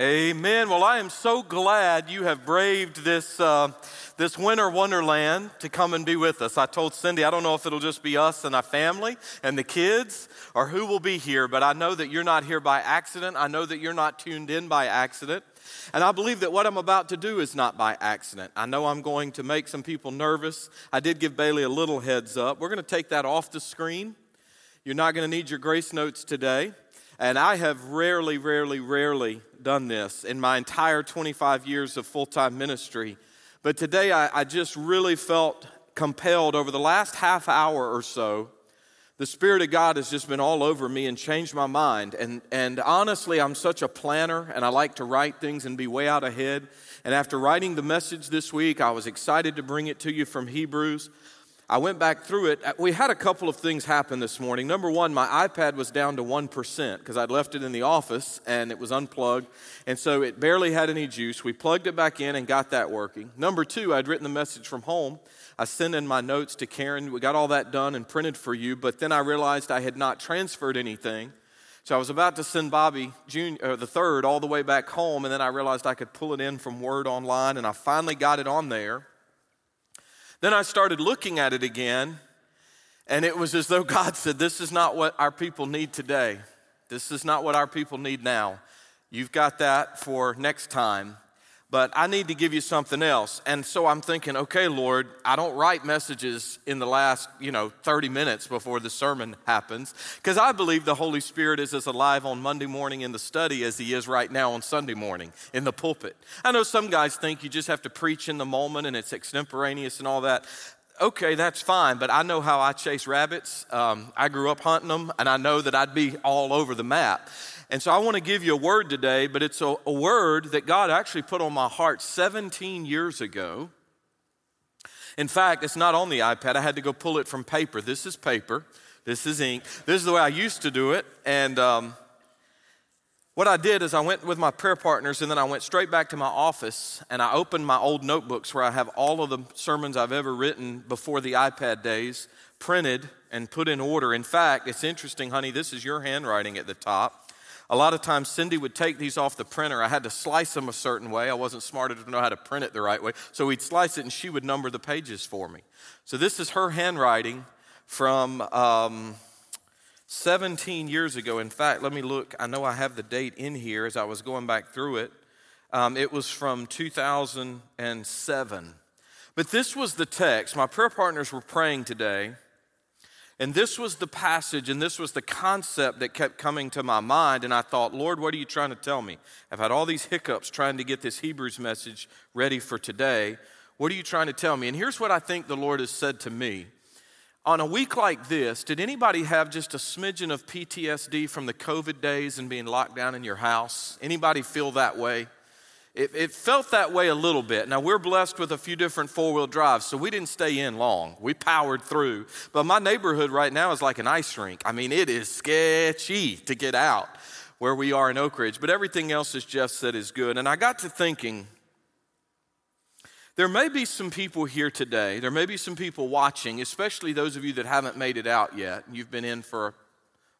Amen. Well, I am so glad you have braved this, uh, this winter wonderland to come and be with us. I told Cindy, I don't know if it'll just be us and our family and the kids or who will be here, but I know that you're not here by accident. I know that you're not tuned in by accident. And I believe that what I'm about to do is not by accident. I know I'm going to make some people nervous. I did give Bailey a little heads up. We're going to take that off the screen. You're not going to need your grace notes today. And I have rarely, rarely, rarely done this in my entire 25 years of full time ministry. But today I, I, just really felt compelled over the last half hour or so. The Spirit of God has just been all over me and changed my mind. And, and honestly, I'm such a planner and I like to write things and be way out ahead. And after writing the message this week, I was excited to bring it to you from Hebrews. I went back through it. Uh, we had a couple of things happen this morning. Number one, my iPad was down to 1% because I'd left it in the office and it was unplugged. And so it barely had any juice. We plugged it back in and got that working. Number two, I'd written the message from home. I sent in my notes to Karen. We got all that done and printed for you, but then I realized I had not transferred anything. So I was about to send Bobby Junior, the third all the way back home, and then I realized I could pull it in from Word Online, and I finally got it on there. Then I started looking at it again, and it was as though God said, This is not what our people need today. This is not what our people need now. You've got that for next time but I need to give you something else. And so I'm thinking, okay, Lord, I don't write messages in the last, you know, 30 minutes before the sermon happens, because I believe the Holy Spirit is as alive on Monday morning in the study as he is right now on Sunday morning in the pulpit. I know some guys think you just have to preach in the moment and it's extemporaneous and all that okay, that's fine, but I know how I chase rabbits. Um, I grew up hunting them, and I know that I'd be all over the map. And so I want to give you a word today, but it's a, a word that God actually put on my heart 17 years ago. In fact, it's not on the iPad. I had to go pull it from paper. This is paper. This is ink. This is the way I used to do it. And um, what I did is I went with my prayer partners and then I went straight back to my office and I opened my old notebooks where I have all of the sermons I've ever written before the iPad days printed and put in order. In fact, it's interesting, honey, this is your handwriting at the top. A lot of times, Cindy would take these off the printer. I had to slice them a certain way. I wasn't smart enough to know how to print it the right way. So we'd slice it and she would number the pages for me. So this is her handwriting from um, 17 years ago. In fact, let me look. I know I have the date in here as I was going back through it. Um, it was from 2007. But this was the text. My prayer partners were praying today. And this was the passage and this was the concept that kept coming to my mind. And I thought, Lord, what are you trying to tell me? I've had all these hiccups trying to get this Hebrews message ready for today. What are you trying to tell me? And here's what I think the Lord has said to me. On a week like this, did anybody have just a smidgen of PTSD from the COVID days and being locked down in your house? Anybody feel that way? It, it, felt that way a little bit. Now, we're blessed with a few different four wheel drives, so we didn't stay in long. We powered through. But my neighborhood right now is like an ice rink. I mean, it is sketchy to get out where we are in Oak Ridge, but everything else, as Jeff said, is good. And I got to thinking, there may be some people here today, there may be some people watching, especially those of you that haven't made it out yet. You've been in for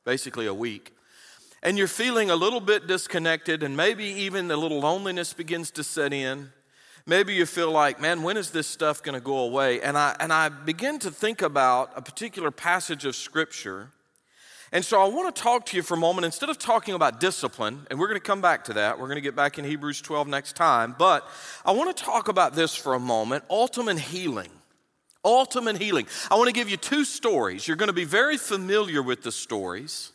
basically a week and you're feeling a little bit disconnected, and maybe even a little loneliness begins to set in, maybe you feel like, man, when is this stuff going to go away? And I, and I begin to think about a particular passage of Scripture. And so I want to talk to you for a moment, instead of talking about discipline, and we're going to come back to that. We're going to get back in Hebrews 12 next time. But I want to talk about this for a moment ultimate healing. Ultimate healing. I want to give you two stories. You're going to be very familiar with the stories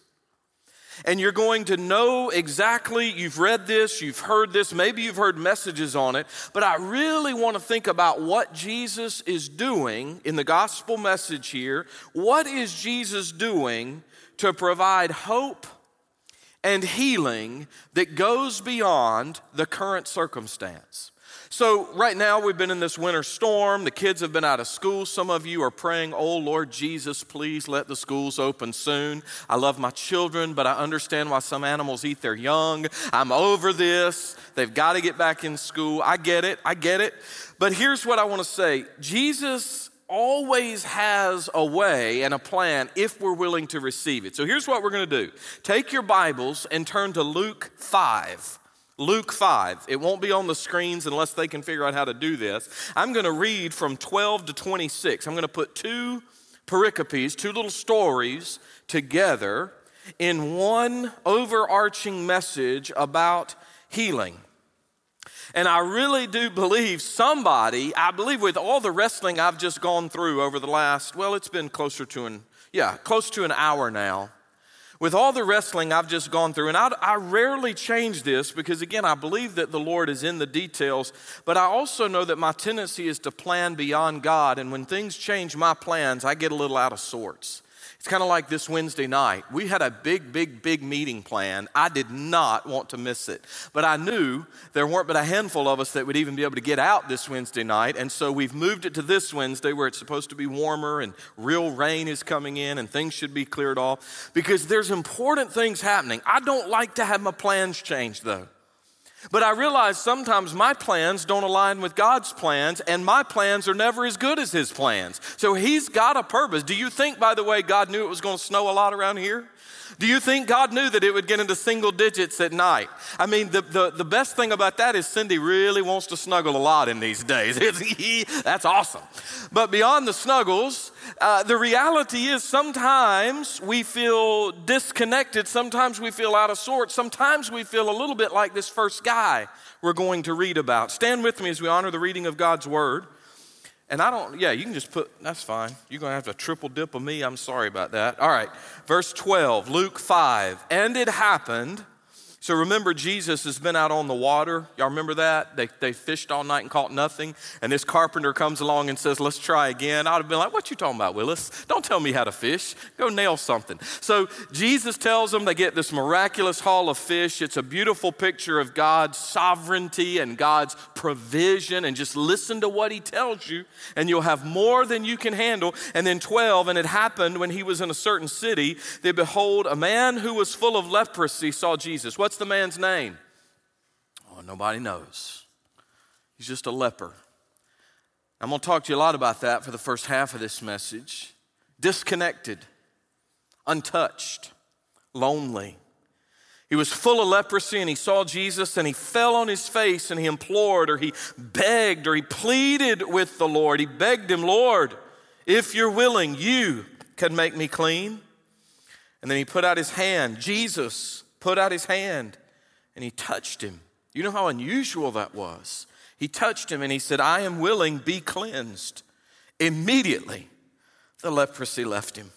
and you're going to know exactly, you've read this, you've heard this, maybe you've heard messages on it, but I really want to think about what Jesus is doing in the gospel message here. What is Jesus doing to provide hope and healing that goes beyond the current circumstance? So, right now, we've been in this winter storm. The kids have been out of school. Some of you are praying, Oh Lord Jesus, please let the schools open soon. I love my children, but I understand why some animals eat their young. I'm over this. They've got to get back in school. I get it. I get it. But here's what I want to say Jesus always has a way and a plan if we're willing to receive it. So, here's what we're going to do take your Bibles and turn to Luke 5. Luke 5. It won't be on the screens unless they can figure out how to do this. I'm going to read from 12 to 26. I'm going to put two pericopes, two little stories together in one overarching message about healing. And I really do believe somebody, I believe with all the wrestling I've just gone through over the last, well, it's been closer to an, yeah, close to an hour now. With all the wrestling I've just gone through, and I, I rarely change this because, again, I believe that the Lord is in the details, but I also know that my tendency is to plan beyond God. And when things change my plans, I get a little out of sorts. It's kind of like this Wednesday night. We had a big, big, big meeting plan. I did not want to miss it. But I knew there weren't but a handful of us that would even be able to get out this Wednesday night. And so we've moved it to this Wednesday where it's supposed to be warmer and real rain is coming in and things should be cleared off because there's important things happening. I don't like to have my plans changed though. But I realize sometimes my plans don't align with God's plans, and my plans are never as good as His plans. So He's got a purpose. Do you think, by the way, God knew it was going to snow a lot around here? Do you think God knew that it would get into single digits at night? I mean, the, the, the best thing about that is Cindy really wants to snuggle a lot in these days. That's awesome. But beyond the snuggles, uh, the reality is sometimes we feel disconnected, sometimes we feel out of sorts, sometimes we feel a little bit like this first guy we're going to read about. Stand with me as we honor the reading of God's word. And I don't, yeah, you can just put, that's fine. You're going to have to triple dip of me. I'm sorry about that. All right. Verse 12, Luke 5. And it happened so remember, Jesus has been out on the water. Y'all remember that? They, they fished all night and caught nothing. And this carpenter comes along and says, Let's try again. I'd have been like, What you talking about, Willis? Don't tell me how to fish. Go nail something. So Jesus tells them they get this miraculous haul of fish. It's a beautiful picture of God's sovereignty and God's provision. And just listen to what he tells you, and you'll have more than you can handle. And then 12, and it happened when he was in a certain city, they behold, a man who was full of leprosy saw Jesus. What's What's the man's name? Oh, nobody knows. He's just a leper. I'm going to talk to you a lot about that for the first half of this message. Disconnected, untouched, lonely. He was full of leprosy and he saw Jesus and he fell on his face and he implored or he begged or he pleaded with the Lord. He begged him, Lord, if you're willing, you can make me clean. And then he put out his hand. Jesus put out his hand and he touched him. You know how unusual that was. He touched him and he said, I am willing, be cleansed. Immediately, the leprosy left him.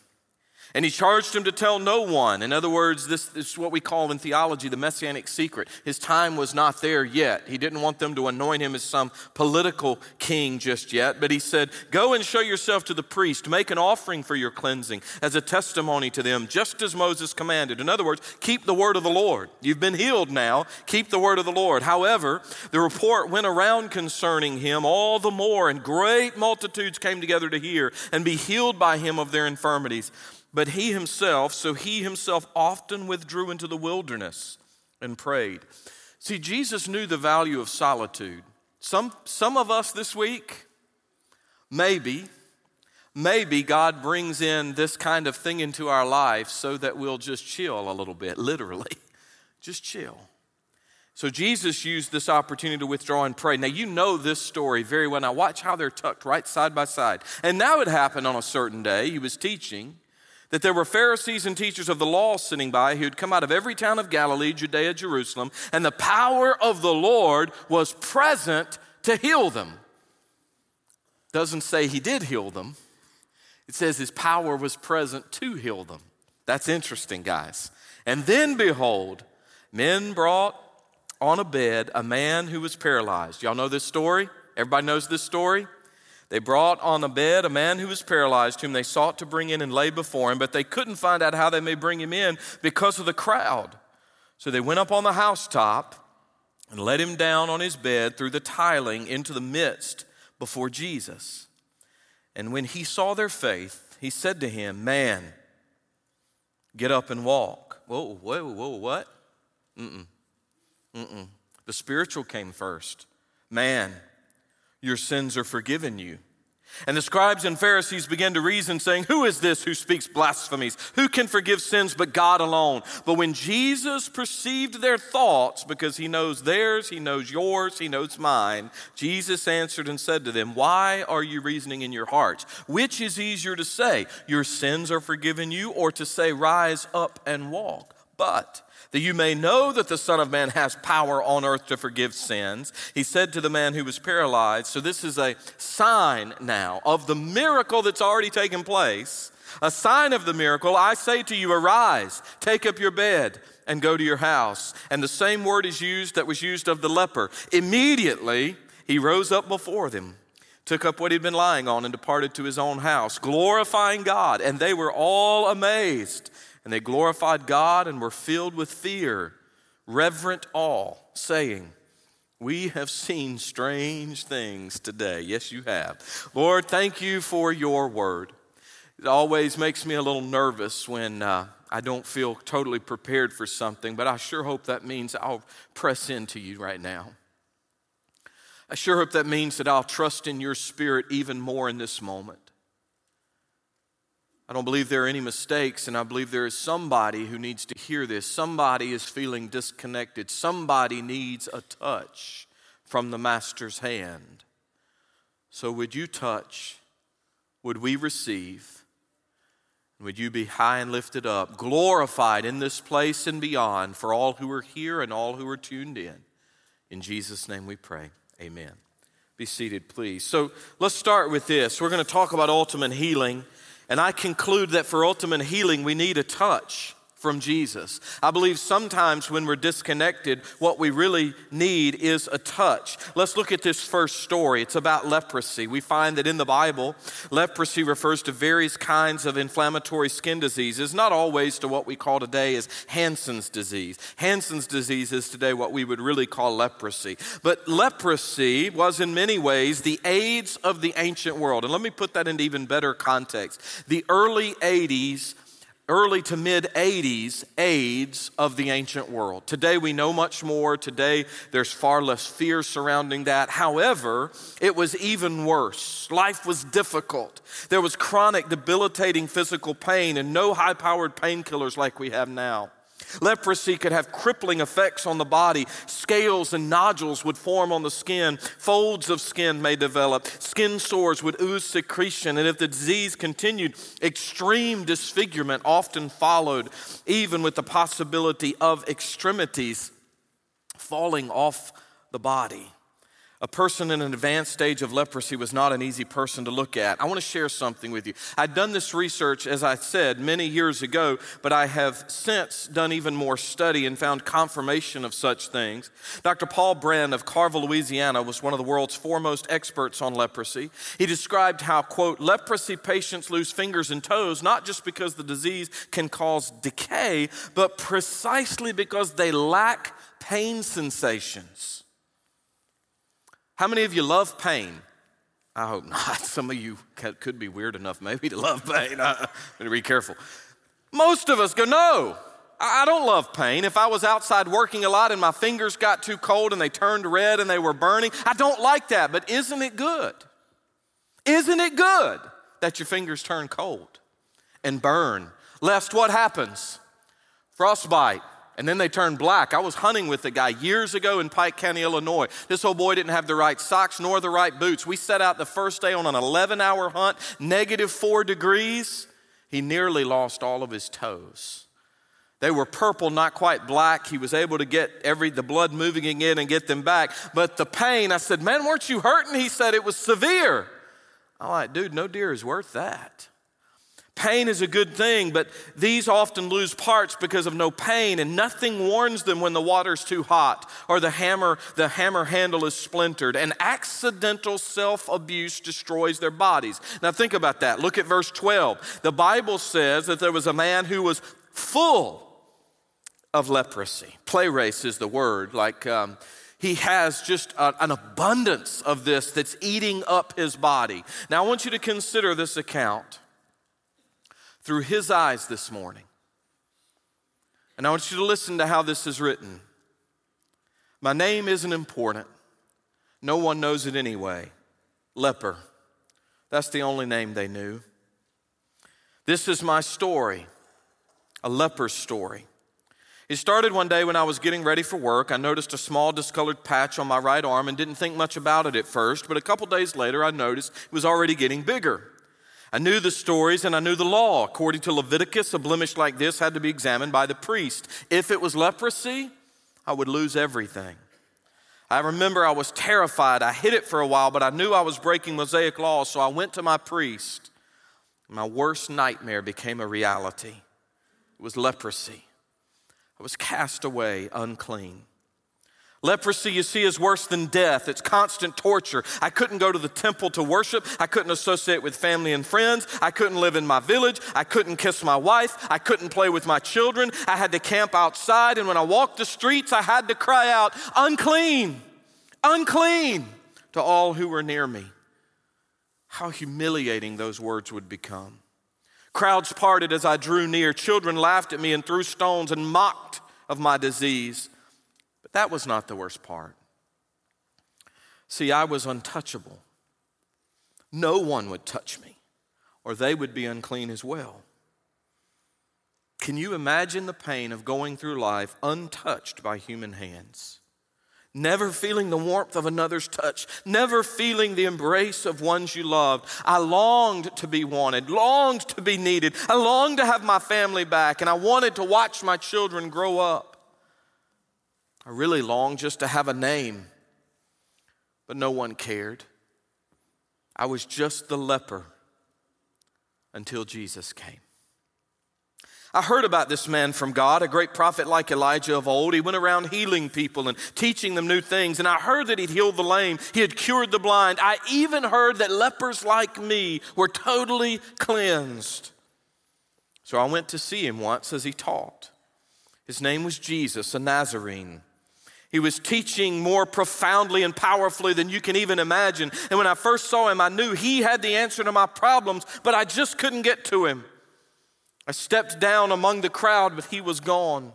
And he charged him to tell no one. In other words, this, this, is what we call in theology the messianic secret. His time was not there yet. He didn't want them to anoint him as some political king just yet, but he said, Go and show yourself to the priest, make an offering for your cleansing as a testimony to them, just as Moses commanded. In other words, keep the word of the Lord. You've been healed now, keep the word of the Lord. However, the report went around concerning him all the more, and great multitudes came together to hear and be healed by him of their infirmities. But he himself, so he himself often withdrew into the wilderness and prayed. See, Jesus knew the value of solitude. Some, some of us this week, maybe, maybe God brings in this kind of thing into our life so that we'll just chill a little bit, literally. Just chill. So Jesus used this opportunity to withdraw and pray. Now, you know this story very well. Now, watch how they're tucked right side by side. And now it happened on a certain day. He was teaching that there were Pharisees and teachers of the law sitting by who had come out of every town of Galilee, Judea, Jerusalem, and the power of the Lord was present to heal them. Doesn't say he did heal them, it says his power was present to heal them. That's interesting, guys. And then behold, men brought on a bed a man who was paralyzed. Y'all know this story? Everybody knows this story? They brought on a bed a man who was paralyzed, whom they sought to bring in and lay before him, but they couldn't find out how they may bring him in because of the crowd. So they went up on the housetop and let him down on his bed through the tiling into the midst before Jesus. And when he saw their faith, he said to him, Man, get up and walk. Whoa, whoa, whoa, what? Mm-mm. Mm-mm. The spiritual came first. Man, your sins are forgiven you. And the scribes and Pharisees began to reason, saying, Who is this who speaks blasphemies? Who can forgive sins but God alone? But when Jesus perceived their thoughts, because he knows theirs, he knows yours, he knows mine, Jesus answered and said to them, Why are you reasoning in your hearts? Which is easier to say, Your sins are forgiven you, or to say, Rise up and walk? But that you may know that the Son of Man has power on earth to forgive sins. He said to the man who was paralyzed, so this is a sign now of the miracle that's already taken place. A sign of the miracle, I say to you, arise, take up your bed, and go to your house. And the same word is used that was used of the leper. Immediately, he rose up before them took up what he'd been lying on and departed to his own house, glorifying God. And they were all amazed and they glorified God and were filled with fear, reverent awe, saying, We have seen strange things today. Yes, you have. Lord, thank you for your word. It always makes me a little nervous when uh, I don't feel totally prepared for something, but I sure hope that means I'll press into you right now. I sure hope that means that I'll trust in your spirit even more in this moment. I don't believe there are any mistakes, and I believe there is somebody who needs to hear this. Somebody is feeling disconnected. Somebody needs a touch from the Master's hand. So, would you touch? Would we receive? Would you be high and lifted up, glorified in this place and beyond for all who are here and all who are tuned in? In Jesus' name we pray. Amen. Be seated, please. So, let's start with this. We're going to talk about ultimate healing. And I conclude that for ultimate healing, we need a touch from Jesus. I believe sometimes when we're disconnected, what we really need is a touch. Let's look at this first story. It's about leprosy. We find that in the Bible, leprosy refers to various kinds of inflammatory skin diseases, not always to what we call today as Hansen's disease. Hansen's disease is today what we would really call leprosy. But leprosy was in many ways the AIDS of the ancient world. And let me put that into even better context. The early 80s early to mid 80s AIDS of the ancient world. Today we know much more. Today there's far less fear surrounding that. However, it was even worse. Life was difficult. There was chronic, debilitating physical pain and no high powered painkillers like we have now. Leprosy could have crippling effects on the body. Scales and nodules would form on the skin. Folds of skin may develop. Skin sores would ooze secretion. And if the disease continued, extreme disfigurement often followed, even with the possibility of extremities falling off the body. A person in an advanced stage of leprosy was not an easy person to look at. I want to share something with you. I'd done this research, as I said, many years ago, but I have since done even more study and found confirmation of such things. Dr. Paul Brand of Carville, Louisiana, was one of the world's foremost experts on leprosy. He described how, quote, leprosy patients lose fingers and toes not just because the disease can cause decay, but precisely because they lack pain sensations. How many of you love pain? I hope not. Some of you could be weird enough maybe to love pain. I better be careful. Most of us go, no, I don't love pain. If I was outside working a lot and my fingers got too cold and they turned red and they were burning, I don't like that. But isn't it good? Isn't it good that your fingers turn cold and burn? Lest what happens? Frostbite and then they turn black. I was hunting with a guy years ago in Pike County, Illinois. This old boy didn't have the right socks nor the right boots. We set out the first day on an 11 hour hunt, negative four degrees. He nearly lost all of his toes. They were purple, not quite black. He was able to get every the blood moving again and get them back. But the pain, I said, Man, weren't you hurting? He said it was severe. I'm like, dude, no deer is worth that. Pain is a good thing, but these often lose parts because of no pain, and nothing warns them when the water's too hot or the hammer, the hammer handle is splintered. And accidental self abuse destroys their bodies. Now, think about that. Look at verse 12. The Bible says that there was a man who was full of leprosy. Pleres is the word, like um, he has just a, an abundance of this that's eating up his body. Now, I want you to consider this account through his eyes this morning. And I want you to listen to how this is written. My name isn't important. No one knows it anyway. Leper, That's the only name they knew. This is my story, a leper's story. It started one day when I was getting ready for work. I noticed a small discolored patch on my right arm and didn't think much about it at first, but a couple days later I noticed it was already getting bigger. I knew the stories and I knew the law. According to Leviticus, a blemish like this had to be examined by the priest. If it was leprosy, I would lose everything. I remember I was terrified. I hid it for a while, but I knew I was breaking Mosaic law, so I went to my priest. My worst nightmare became a reality. It was leprosy. I was cast away unclean. Leprosy, you see, is worse than death. It's constant torture. I couldn't go to the temple to worship. I couldn't associate with family and friends. I couldn't live in my village. I couldn't kiss my wife. I couldn't play with my children. I had to camp outside. And when I walked the streets, I had to cry out, unclean, unclean, to all who were near me. How humiliating those words would become. Crowds parted as I drew near. Children laughed at me and threw stones and mocked of my disease. That was not the worst part. See, I was untouchable. No one would touch me, or they would be unclean as well. Can you imagine the pain of going through life untouched by human hands? never feeling the warmth of another's touch, never feeling the embrace of ones you loved. I longed to be wanted, longed to be needed. I longed to have my family back, and I wanted to watch my children grow up. I really longed just to have a name, but no one cared. I was just the leper until Jesus came. I heard about this man from God, a great prophet like Elijah of old. He went around healing people and teaching them new things. And I heard that he'd healed the lame, he had cured the blind. I even heard that lepers like me were totally cleansed. So I went to see him once as he taught. His name was Jesus, a Nazarene. He was teaching more profoundly and powerfully than you can even imagine. And when I first saw him, I knew he had the answer to my problems, but I just couldn't get to him. I stepped down among the crowd, but he was gone.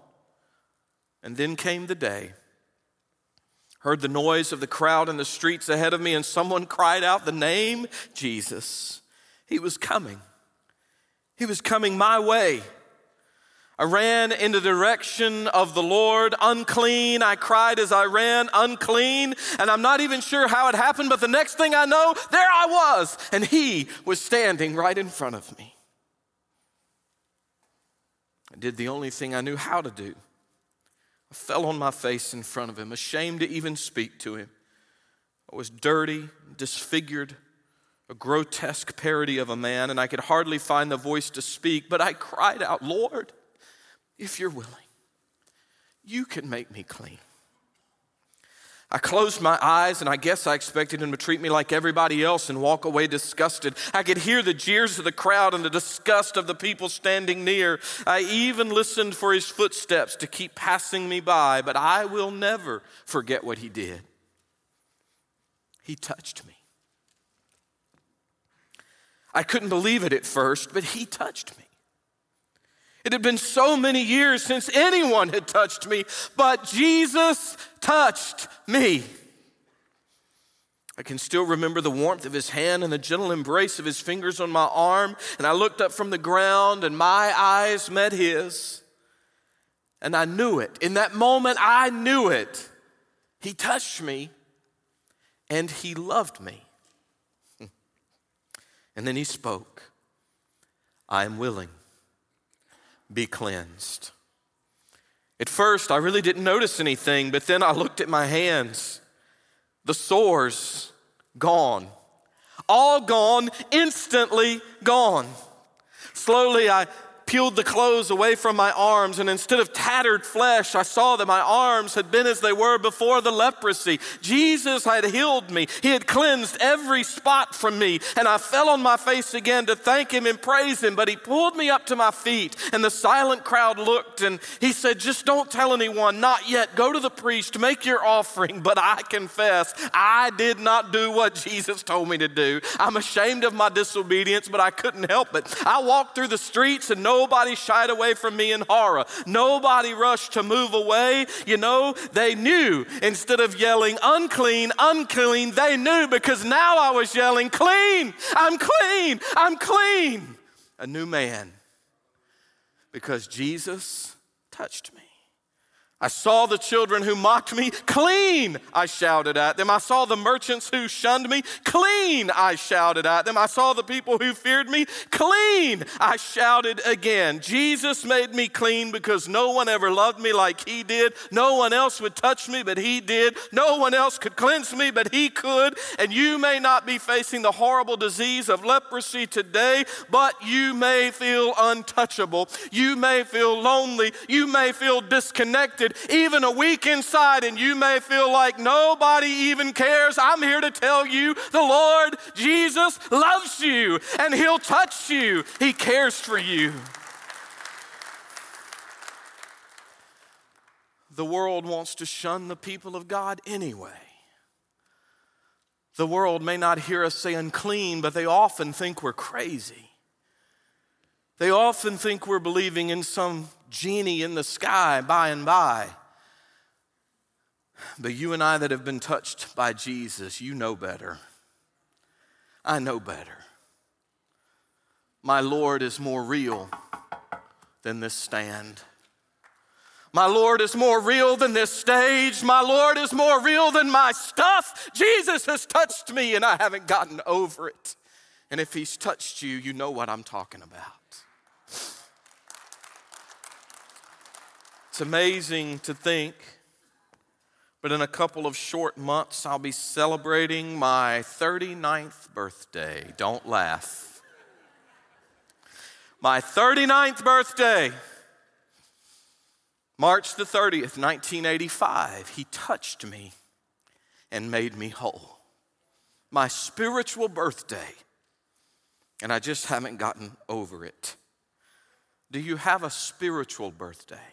And then came the day. Heard the noise of the crowd in the streets ahead of me, and someone cried out the name Jesus. He was coming. He was coming my way. I ran in the direction of the Lord, unclean. I cried as I ran, unclean. And I'm not even sure how it happened, but the next thing I know, there I was, and He was standing right in front of me. I did the only thing I knew how to do. I fell on my face in front of him, ashamed to even speak to him. I was dirty, disfigured, a grotesque parody of a man, and I could hardly find the voice to speak, but I cried out, Lord, if you're willing, you can make me clean. I closed my eyes and I guess I expected him to treat me like everybody else and walk away disgusted. I could hear the jeers of the crowd and the disgust of the people standing near. I even listened for his footsteps to keep passing me by, but I will never forget what he did. He touched me. I couldn't believe it at first, but he touched me. It had been so many years since anyone had touched me, but Jesus touched me. I can still remember the warmth of his hand and the gentle embrace of his fingers on my arm. And I looked up from the ground, and my eyes met his. And I knew it. In that moment, I knew it. He touched me, and he loved me. And then he spoke I am willing be cleansed. At first, I really didn't notice anything, but then I looked at my hands. The sores gone. All gone, instantly gone. Slowly, I peeled the clothes away from my arms, and instead of tattered flesh, I saw that my arms had been as they were before the leprosy. Jesus had healed me, He had cleansed every spot from me, and I fell on my face again to thank Him and praise Him. But He pulled me up to my feet, and the silent crowd looked, and He said, Just don't tell anyone, not yet. Go to the priest, make your offering. But I confess, I did not do what Jesus told me to do. I'm ashamed of my disobedience, but I couldn't help it. I walked through the streets, and no Nobody shied away from me in horror. Nobody rushed to move away. You know, they knew instead of yelling unclean, unclean, they knew because now I was yelling clean, I'm clean, I'm clean. A new man because Jesus touched me. I saw the children who mocked me, clean, I shouted at them. I saw the merchants who shunned me, clean, I shouted at them. I saw the people who feared me, clean, I shouted again. Jesus made me clean because no one ever loved me like he did. No one else would touch me, but he did. No one else could cleanse me, but he could. And you may not be facing the horrible disease of leprosy today, but you may feel untouchable. You may feel lonely. You may feel disconnected even a week inside, and you may feel like nobody even cares. I'm here to tell you the Lord Jesus loves you and He'll touch you, He cares for you. The world wants to shun the people of God anyway. The world may not hear us say unclean, but they often think we're crazy. They often think we're believing in some genie in the sky by and by. But you and I that have been touched by Jesus, you know better. I know better. My Lord is more real than this stand. My Lord is more real than this stage. My Lord is more real than my stuff. Jesus has touched me and I haven't gotten over it. And if He's touched you, you know what I'm talking about. It's amazing to think, but in a couple of short months, I'll be celebrating my 39th birthday. Don't laugh. My 39th birthday, March the 30th, 1985, he touched me and made me whole. My spiritual birthday, and I just haven't gotten over it. Do you have a spiritual birthday?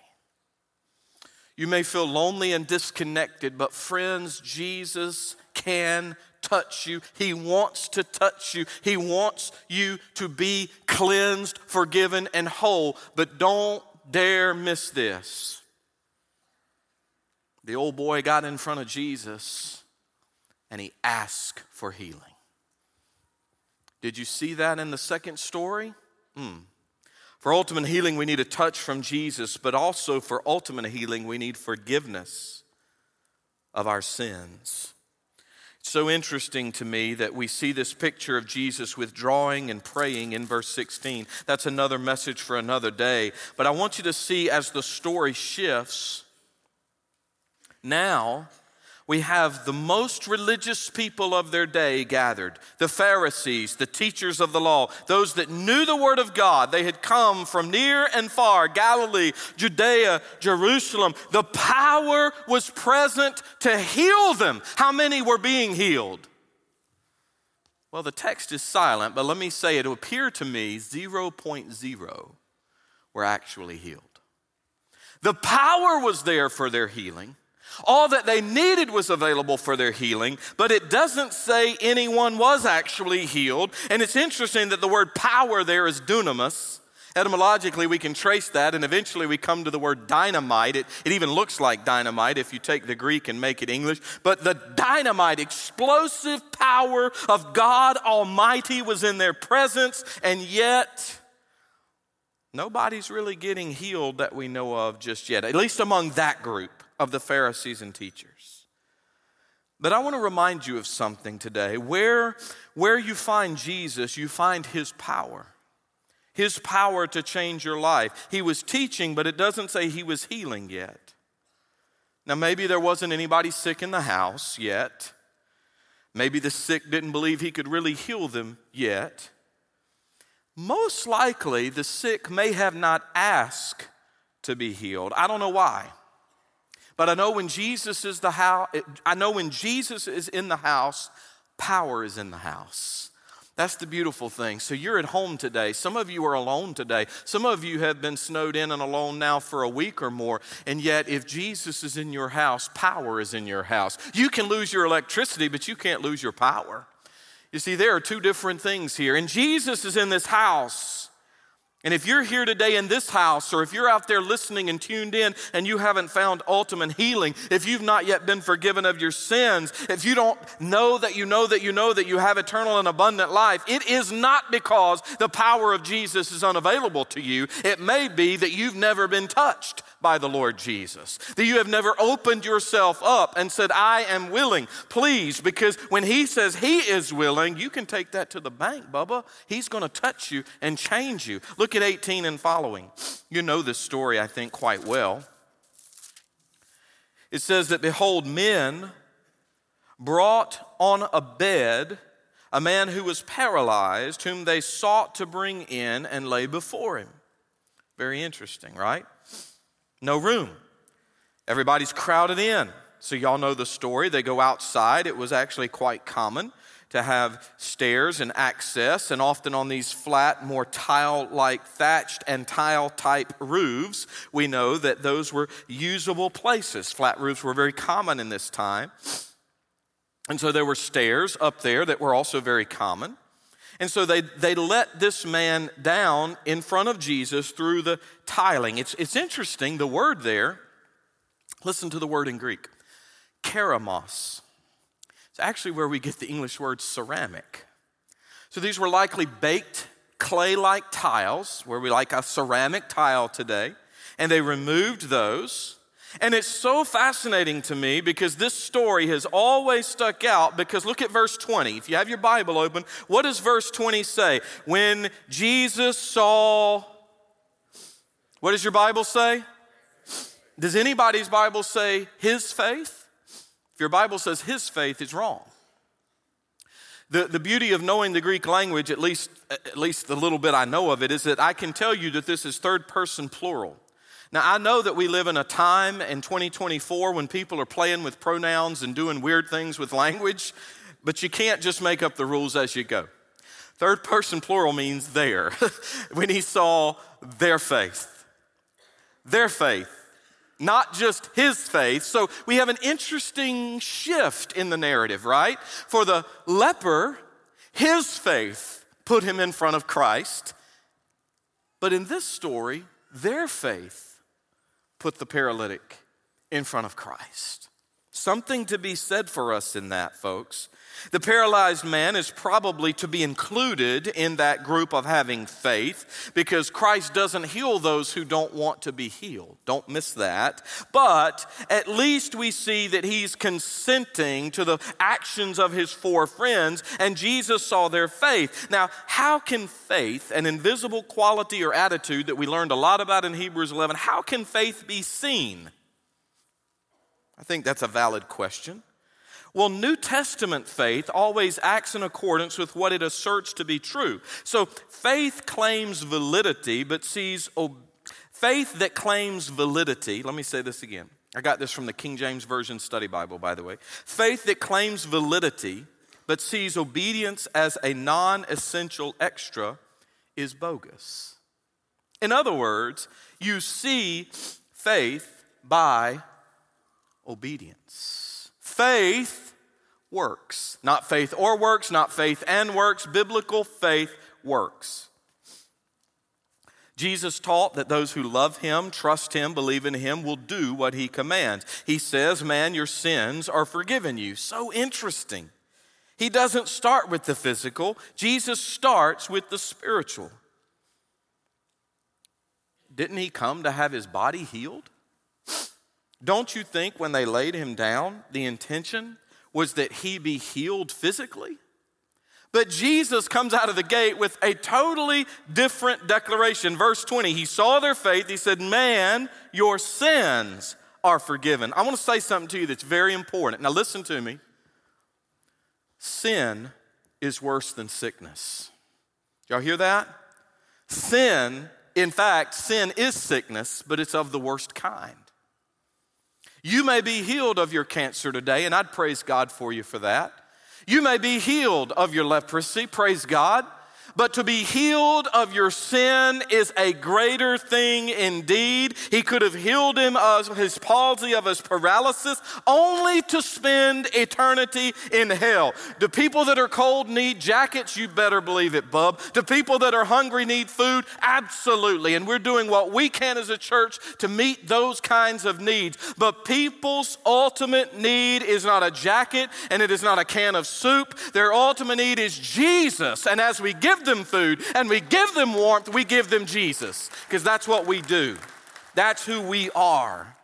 You may feel lonely and disconnected, but friends, Jesus can touch you. He wants to touch you. He wants you to be cleansed, forgiven, and whole. But don't dare miss this. The old boy got in front of Jesus and he asked for healing. Did you see that in the second story? Hmm. For ultimate healing, we need a touch from Jesus, but also for ultimate healing, we need forgiveness of our sins. It's so interesting to me that we see this picture of Jesus withdrawing and praying in verse 16. That's another message for another day. But I want you to see as the story shifts, now we have the most religious people of their day gathered the Pharisees, the teachers of the law, those that knew the Word of God. They had come from near and far Galilee, Judea, Jerusalem. The power was present to heal them. How many were being healed? Well, the text is silent, but let me say it appeared to me 0.0 were actually healed. The power was there for their healing. All that they needed was available for their healing, but it doesn't say anyone was actually healed. And it's interesting that the word power there is dunamis. Etymologically, we can trace that, and eventually we come to the word dynamite. It, it even looks like dynamite if you take the Greek and make it English. But the dynamite, explosive power of God Almighty was in their presence, and yet nobody's really getting healed that we know of just yet, at least among that group of the Pharisees and teachers. But I want to remind you of something today. Where, where you find Jesus, you find his power. His power to change your life. He was teaching, but it doesn't say he was healing yet. Now, maybe there wasn't anybody sick in the house yet. Maybe the sick didn't believe he could really heal them yet. Most likely, the sick may have not asked to be healed. I don't know why. But I know when Jesus is the house, I know when Jesus is in the house, power is in the house. That's the beautiful thing. So you're at home today. Some of you are alone today. Some of you have been snowed in and alone now for a week or more. And yet, if Jesus is in your house, power is in your house. You can lose your electricity, but you can't lose your power. You see, there are two different things here. And Jesus is in this house. And if you're here today in this house, or if you're out there listening and tuned in and you haven't found ultimate healing, if you've not yet been forgiven of your sins, if you don't know that you know that you know that you have eternal and abundant life, it is not because the power of Jesus is unavailable to you. It may be that you've never been touched by the Lord Jesus. That you have never opened yourself up and said, I am willing, please, because when He says He is willing, you can take that to the bank, Bubba. He's going to touch you and change you. Look at 18 and following. You know this story, I think, quite well. It says that, behold, men brought on a bed a man who was paralyzed, whom they sought to bring in and lay before him. Very interesting, right? no room. Everybody's crowded in. So, y'all know the story. They go outside. It was actually quite common to have stairs and access, and often on these flat, more tile like thatched and tile type roofs, we know that those were usable places. Flat roofs were very common in this time. And so there were stairs up there that were also very common. And so they, they let this man down in front of Jesus through the tiling. It's, it's interesting, the word there, listen to the word in Greek, keramos. It's actually where we get the English word ceramic. So these were likely baked clay like tiles, where we like a ceramic tile today, and they removed those and it's so fascinating to me because this story has always stuck out. Because look at verse 20. If you have your Bible open, what does verse 20 say? When Jesus saw, what does your Bible say? Does anybody's Bible say his faith? Your Bible says his faith, is wrong. The, the beauty of knowing the Greek language, at least, at least the little bit I know of it, is that I can tell you that this is third person plural. Now, I know that we live in a time in 2024 when people are playing with pronouns and doing weird things with language, but you can't just make up the rules as you go. Third person plural means there, when he saw their faith. Their faith, not just his faith. So we have an interesting shift in the narrative, right? For the leper, his faith put him in front of Christ. But in this story, their faith put the paralytic in front of Christ. Something to be said for us in that, folks. The paralyzed man is probably to be included in that group of having faith because Christ doesn't heal those who don't want to be healed. Don't miss that. But at least we see that he's consenting to the actions of his four friends, and Jesus saw their faith. Now, how can faith, an invisible quality or attitude that we learned a lot about in Hebrews 11, how can faith be seen? I think that's a valid question. Well, New Testament faith always acts in accordance with what it asserts to be true. So faith claims validity, but sees ob- faith that claims validity. Let me say this again. I got this from the King James Version Study Bible, by the way. Faith that claims validity, but sees obedience as a non essential extra is bogus. In other words, you see faith by obedience. Faith works. Not faith or works, not faith and works. Biblical faith works. Jesus taught that those who love him, trust him, believe in him will do what he commands. He says, Man, your sins are forgiven you. So interesting. He doesn't start with the physical, Jesus starts with the spiritual. Didn't he come to have his body healed? Don't you think when they laid him down, the intention was that he be healed physically? But Jesus comes out of the gate with a totally different declaration. Verse 20, he saw their faith. He said, Man, your sins are forgiven. I want to say something to you that's very important. Now, listen to me. Sin is worse than sickness. Y'all hear that? Sin, in fact, sin is sickness, but it's of the worst kind. You may be healed of your cancer today, and I'd praise God for you for that. You may be healed of your leprosy, praise God. But to be healed of your sin is a greater thing indeed. He could have healed him of his palsy, of his paralysis, only to spend eternity in hell. Do people that are cold need jackets? You better believe it, bub. Do people that are hungry need food? Absolutely. And we're doing what we can as a church to meet those kinds of needs. But people's ultimate need is not a jacket and it is not a can of soup. Their ultimate need is Jesus. And as we give them food and we give them warmth, we give them Jesus because that's what we do. That's who we are.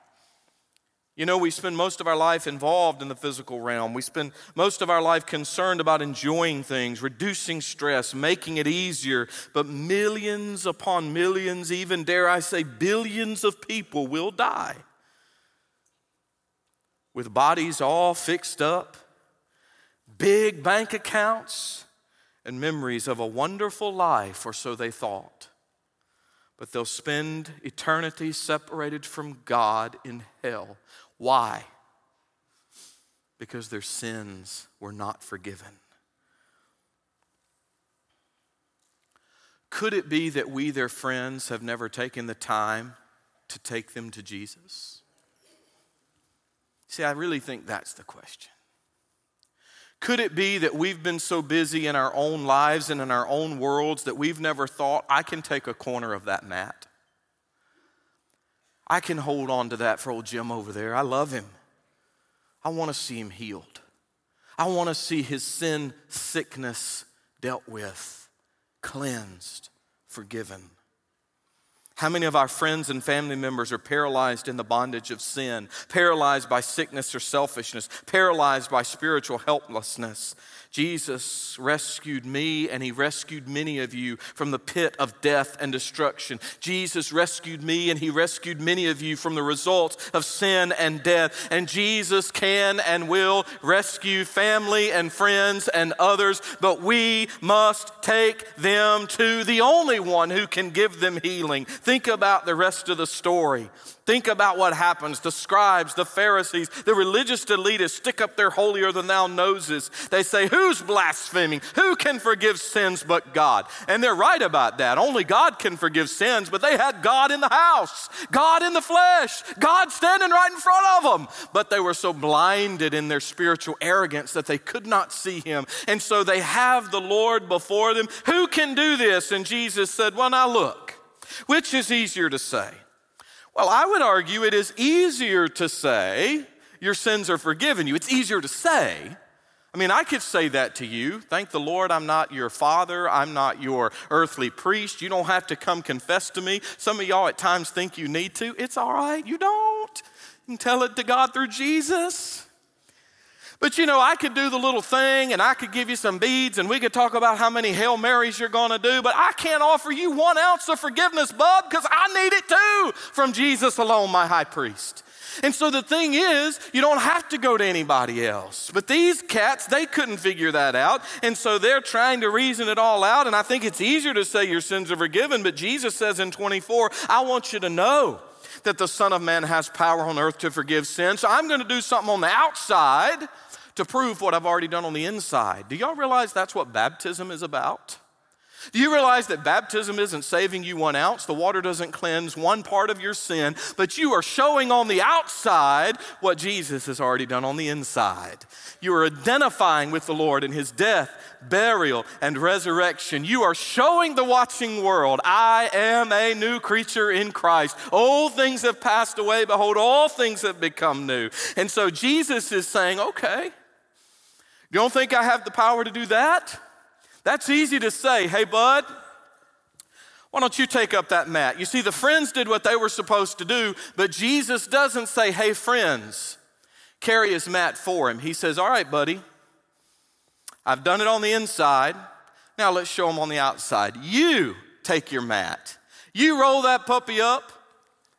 You know, we spend most of our life involved in the physical realm. We spend most of our life concerned about enjoying things, reducing stress, making it easier. But millions upon millions, even dare I say billions of people will die with bodies all fixed up, big bank accounts, and memories of a wonderful life, or so they thought. But they'll spend eternity separated from God in hell why? Because their sins were not forgiven. Could it be that we, their friends, have never taken the time to take them to Jesus? See, I really think that's the question. Could it be that we've been so busy in our own lives and in our own worlds that we've never thought, I can take a corner of that mat? I can hold on to that for old Jim over there. I love him. I want to see him healed. I want to see his sin sickness dealt with, cleansed, forgiven. How many of our friends and family members are paralyzed in the bondage of sin, paralyzed by sickness or selfishness, paralyzed by spiritual helplessness? Jesus rescued me and he rescued many of you from the pit of death and destruction. Jesus rescued me and he rescued many of you from the results of sin and death. And Jesus can and will rescue family and friends and others, but we must take them to the only one who can give them healing. Think about the rest of the story. Think about what happens. The scribes, the Pharisees, the religious elitists stick up their holier than thou noses. They say, Who's blaspheming? Who can forgive sins but God? And they're right about that. Only God can forgive sins, but they had God in the house, God in the flesh, God standing right in front of them. But they were so blinded in their spiritual arrogance that they could not see Him. And so they have the Lord before them. Who can do this? And Jesus said, Well, now look, which is easier to say? Well, I would argue it is easier to say, your sins are forgiven you. It's easier to say. I mean, I could say that to you. Thank the Lord, I'm not your father. I'm not your earthly priest. You don't have to come confess to me. Some of y'all at times think you need to. It's all right. You don't. You can tell it to God through Jesus. But you know, I could do the little thing and I could give you some beads and we could talk about how many Hail Marys you're going to do, but I can't offer you one ounce of forgiveness, bub, because I need it too from Jesus alone, my high priest. And so the thing is, you don't have to go to anybody else. But these cats, they couldn't figure that out. And so they're trying to reason it all out. And I think it's easier to say your sins are forgiven. But Jesus says in 24, I want you to know that the Son of Man has power on earth to forgive sins. So I'm going to do something on the outside to prove what I've already done on the inside. Do y'all realize that's what baptism is about? Do you realize that baptism isn't saving you one ounce? The water doesn't cleanse one part of your sin, but you are showing on the outside what Jesus has already done on the inside. You are identifying with the Lord in his death, burial, and resurrection. You are showing the watching world, I am a new creature in Christ. Old things have passed away. Behold, all things have become new. And so Jesus is saying, okay, you don't think I have the power to do that? That's easy to say. Hey, bud, why don't you take up that mat? You see, the friends did what they were supposed to do, but Jesus doesn't say, hey, friends, carry his mat for him. He says, all right, buddy, I've done it on the inside. Now let's show him on the outside. You take your mat, you roll that puppy up,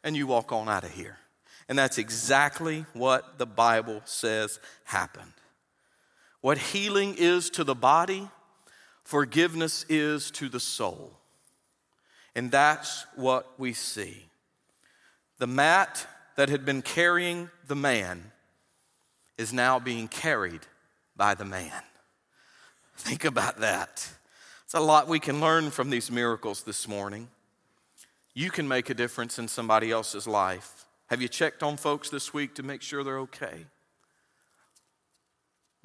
and you walk on out of here. And that's exactly what the Bible says happened. What healing is to the body, forgiveness is to the soul. And that's what we see. The mat that had been carrying the man is now being carried by the man. Think about that. It's a lot we can learn from these miracles this morning. You can make a difference in somebody else's life. Have you checked on folks this week to make sure they're okay?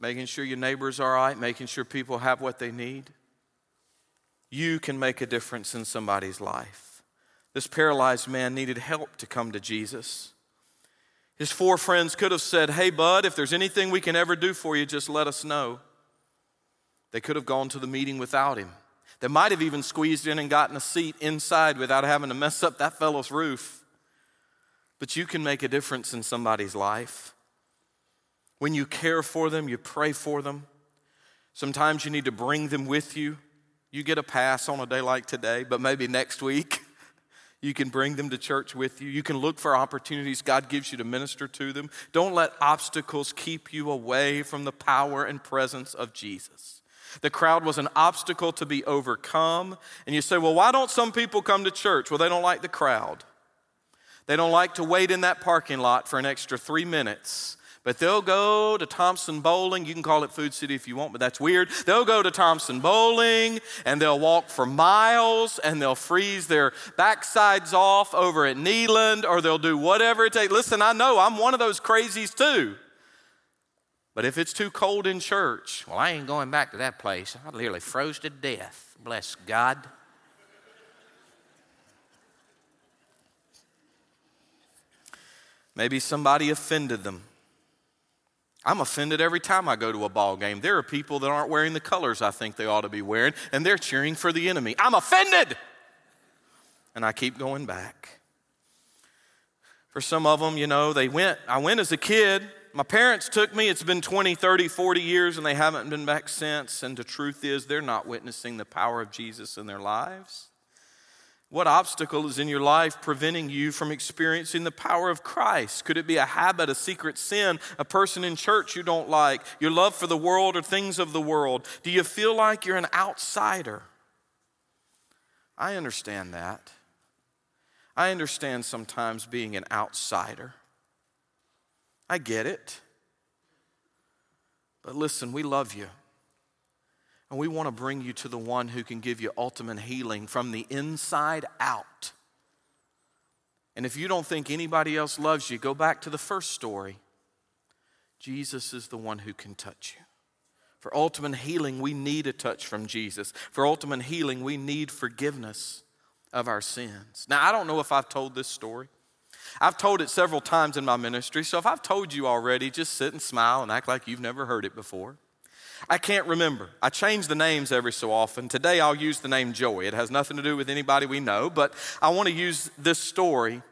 Making sure your neighbors are all right, making sure people have what they need. You can make a difference in somebody's life. This paralyzed man needed help to come to Jesus. His four friends could have said, Hey, bud, if there's anything we can ever do for you, just let us know. They could have gone to the meeting without him. They might have even squeezed in and gotten a seat inside without having to mess up that fellow's roof. But you can make a difference in somebody's life. When you care for them, you pray for them. Sometimes you need to bring them with you. You get a pass on a day like today, but maybe next week you can bring them to church with you. You can look for opportunities God gives you to minister to them. Don't let obstacles keep you away from the power and presence of Jesus. The crowd was an obstacle to be overcome. And you say, well, why don't some people come to church? Well, they don't like the crowd. They don't like to wait in that parking lot for an extra three minutes. But they'll go to Thompson Boling. You can call it Food City if you want, but that's weird. They'll go to Thompson Boling and they'll walk for miles and they'll freeze their backsides off over at Neyland or they'll do whatever it takes. Listen, I know I'm one of those crazies too. But if it's too cold in church, well, I ain't going back to that place. I literally froze to death. Bless God. Maybe somebody offended them. I'm offended every time I go to a ball game. There are people that aren't wearing the colors I think they ought to be wearing, and they're cheering for the enemy. I'm offended! And I keep going back. For some of them, you know, they went, I went as a kid my parents took me. It's been 20, 30, 40 years, and they haven't been back since. And the truth is, they're not witnessing the power of Jesus in their lives. What obstacle is in your life preventing you from experiencing the power of Christ? Could it be a habit, a secret sin, a person in church you don't like, your love for the world or things of the world? Do you feel like you're an outsider? I understand that. I understand sometimes being an outsider. I get it. But listen, we love you. And we want to bring you to the one who can give you ultimate healing from the inside out. And if you don't think anybody else loves you, go back to the first story. Jesus is the one who can touch you. For ultimate healing, we need a touch from Jesus. For ultimate healing, we need forgiveness of our sins. Now, I don't know if I've told this story. I've told it several times in my ministry, so if I've told you already, just sit and smile and act like you've never heard it before. I can't remember. I change the names every so often. Today I'll use the name Joey. It has nothing to do with anybody we know, but I want to use this story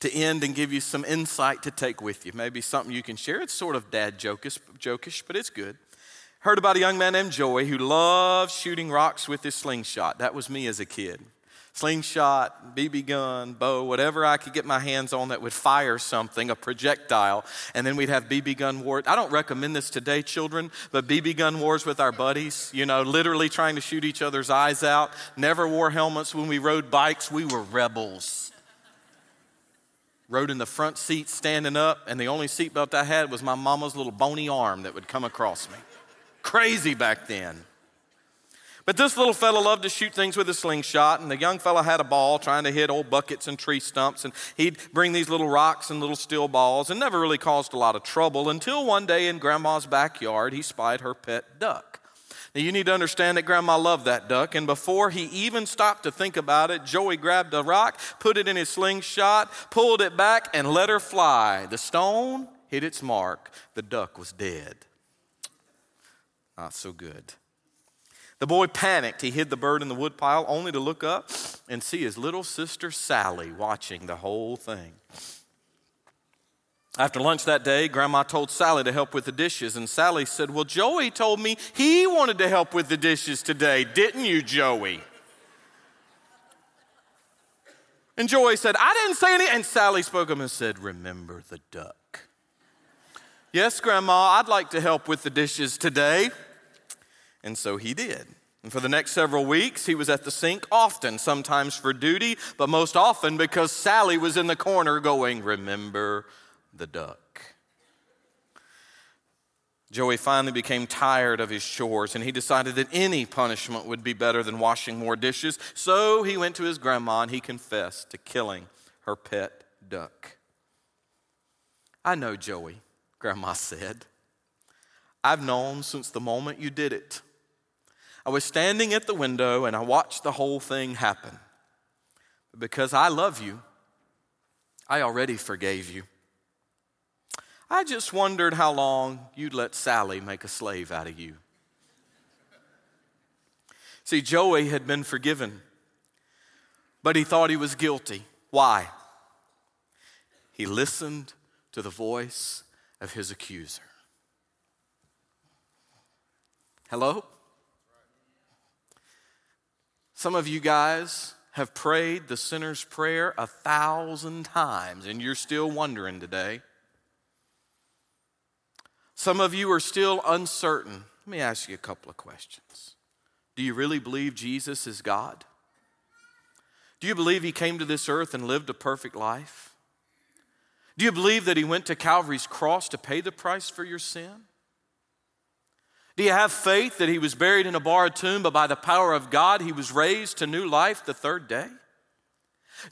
to end and give you some insight to take with you. Maybe something you can share. It's sort of dad jokish, jokish but it's good. Heard about a young man named Joey who loved shooting rocks with his slingshot. That was me as a kid slingshot, BB gun, bow, whatever I could get my hands on that would fire something, a projectile. And then we'd have BB gun wars. I don't recommend this today, children, but BB gun wars with our buddies, you know, literally trying to shoot each other's eyes out. Never wore helmets when we rode bikes. We were rebels. Rode in the front seat standing up, and the only seatbelt I had was my mama's little bony arm that would come across me. Crazy back then. But this little fella loved to shoot things with a slingshot, and the young fella had a ball trying to hit old buckets and tree stumps, and he'd bring these little rocks and little steel balls, and never really caused a lot of trouble until one day in Grandma's backyard he spied her pet duck. Now, you need to understand that Grandma loved that duck, and before he even stopped to think about it, Joey grabbed a rock, put it in his slingshot, pulled it back, and let her fly. The stone hit its mark. The duck was dead. Not so good. The boy panicked. He hid the bird in the woodpile only to look up and see his little sister Sally watching the whole thing. After lunch that day, Grandma told Sally to help with the dishes, and Sally said, Well, Joey told me he wanted to help with the dishes today, didn't you, Joey? And Joey said, I didn't say anything. And Sally spoke up and said, Remember the duck. yes, Grandma, I'd like to help with the dishes today. And so he did. And for the next several weeks, he was at the sink often, sometimes for duty, but most often because Sally was in the corner going, Remember the duck. Joey finally became tired of his chores and he decided that any punishment would be better than washing more dishes. So he went to his grandma and he confessed to killing her pet duck. I know, Joey, grandma said. I've known since the moment you did it. I was standing at the window and I watched the whole thing happen. Because I love you, I already forgave you. I just wondered how long you'd let Sally make a slave out of you. See, Joey had been forgiven, but he thought he was guilty. Why? He listened to the voice of his accuser. Hello? Some of you guys have prayed the sinner's prayer a thousand times, and you're still wondering today. Some of you are still uncertain. Let me ask you a couple of questions. Do you really believe Jesus is God? Do you believe he came to this earth and lived a perfect life? Do you believe that he went to Calvary's cross to pay the price for your sin? Do you have faith that he was buried in a borrowed tomb, but by the power of God, he was raised to new life the third day?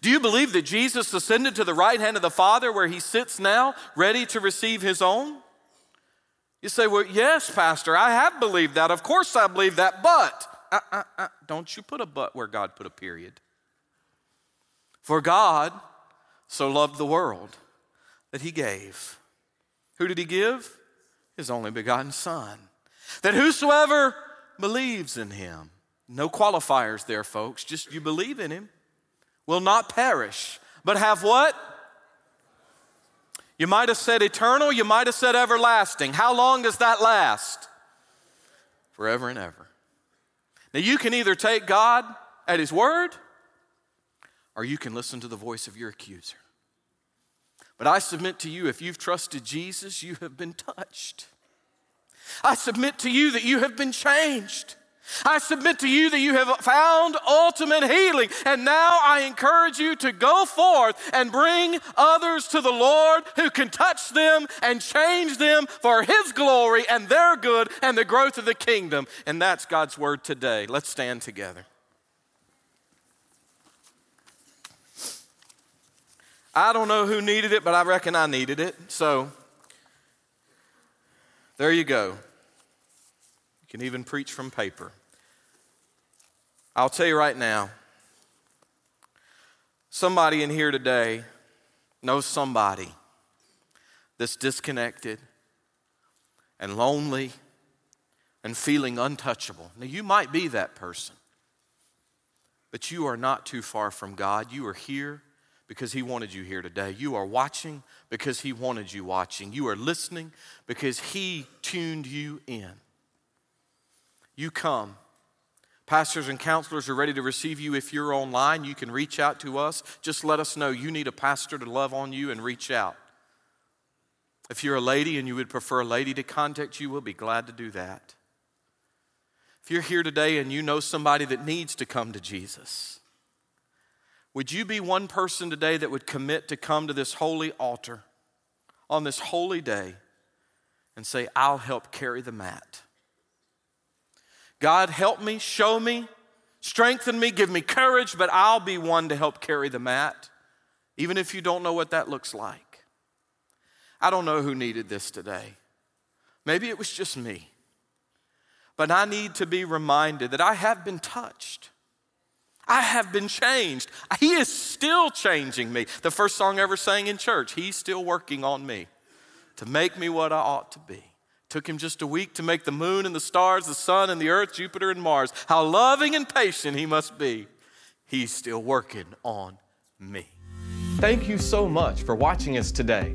Do you believe that Jesus ascended to the right hand of the Father where he sits now, ready to receive his own? You say, Well, yes, Pastor, I have believed that. Of course I believe that, but uh, uh, uh, don't you put a but where God put a period. For God so loved the world that he gave. Who did he give? His only begotten Son. That whosoever believes in him, no qualifiers there, folks, just you believe in him, will not perish, but have what? You might have said eternal, you might have said everlasting. How long does that last? Forever and ever. Now, you can either take God at His word or you can listen to the voice of your accuser. But I submit to you, if you've trusted Jesus, you have been touched. I submit to you that you have been changed. I submit to you that you have found ultimate healing. And now I encourage you to go forth and bring others to the Lord who can touch them and change them for His glory and their good and the growth of the kingdom. And that's God's word today. Let's stand together. I don't know who needed it, but I reckon I needed it. So there you go You can even preach from paper. I'll tell you right now somebody in here today knows somebody that's disconnected and lonely and feeling untouchable. Now, you might be that person, but you are not too far from God. You are here because He wanted you here today. You are watching because He wanted you watching. You are listening because He tuned you in you come. Pastors and counselors are ready to receive you. If you're online, you can reach out to us. Just let us know you need a pastor to love on you and reach out. If you're a lady and you would prefer a lady to contact you, we'll be glad to do that. If you're here today and you know somebody that needs to come to Jesus, would you be one person today that would commit to come to this holy altar on this holy day and say, I'll help carry the mat? God, help me, show me, strengthen me, give me courage, but I'll be one to help carry the mat, even if you don't know what that looks like. I don't know who needed this today. Maybe it was just me. But I need to be reminded that I have been touched. I have been changed. He is still changing me. The first song I ever sang in church, He's still working on me to make me what I ought to be. Took him just a week to make the moon and the stars, the sun and the earth, Jupiter and Mars. How loving and patient he must be. He's still working on me. Thank you so much for watching us today.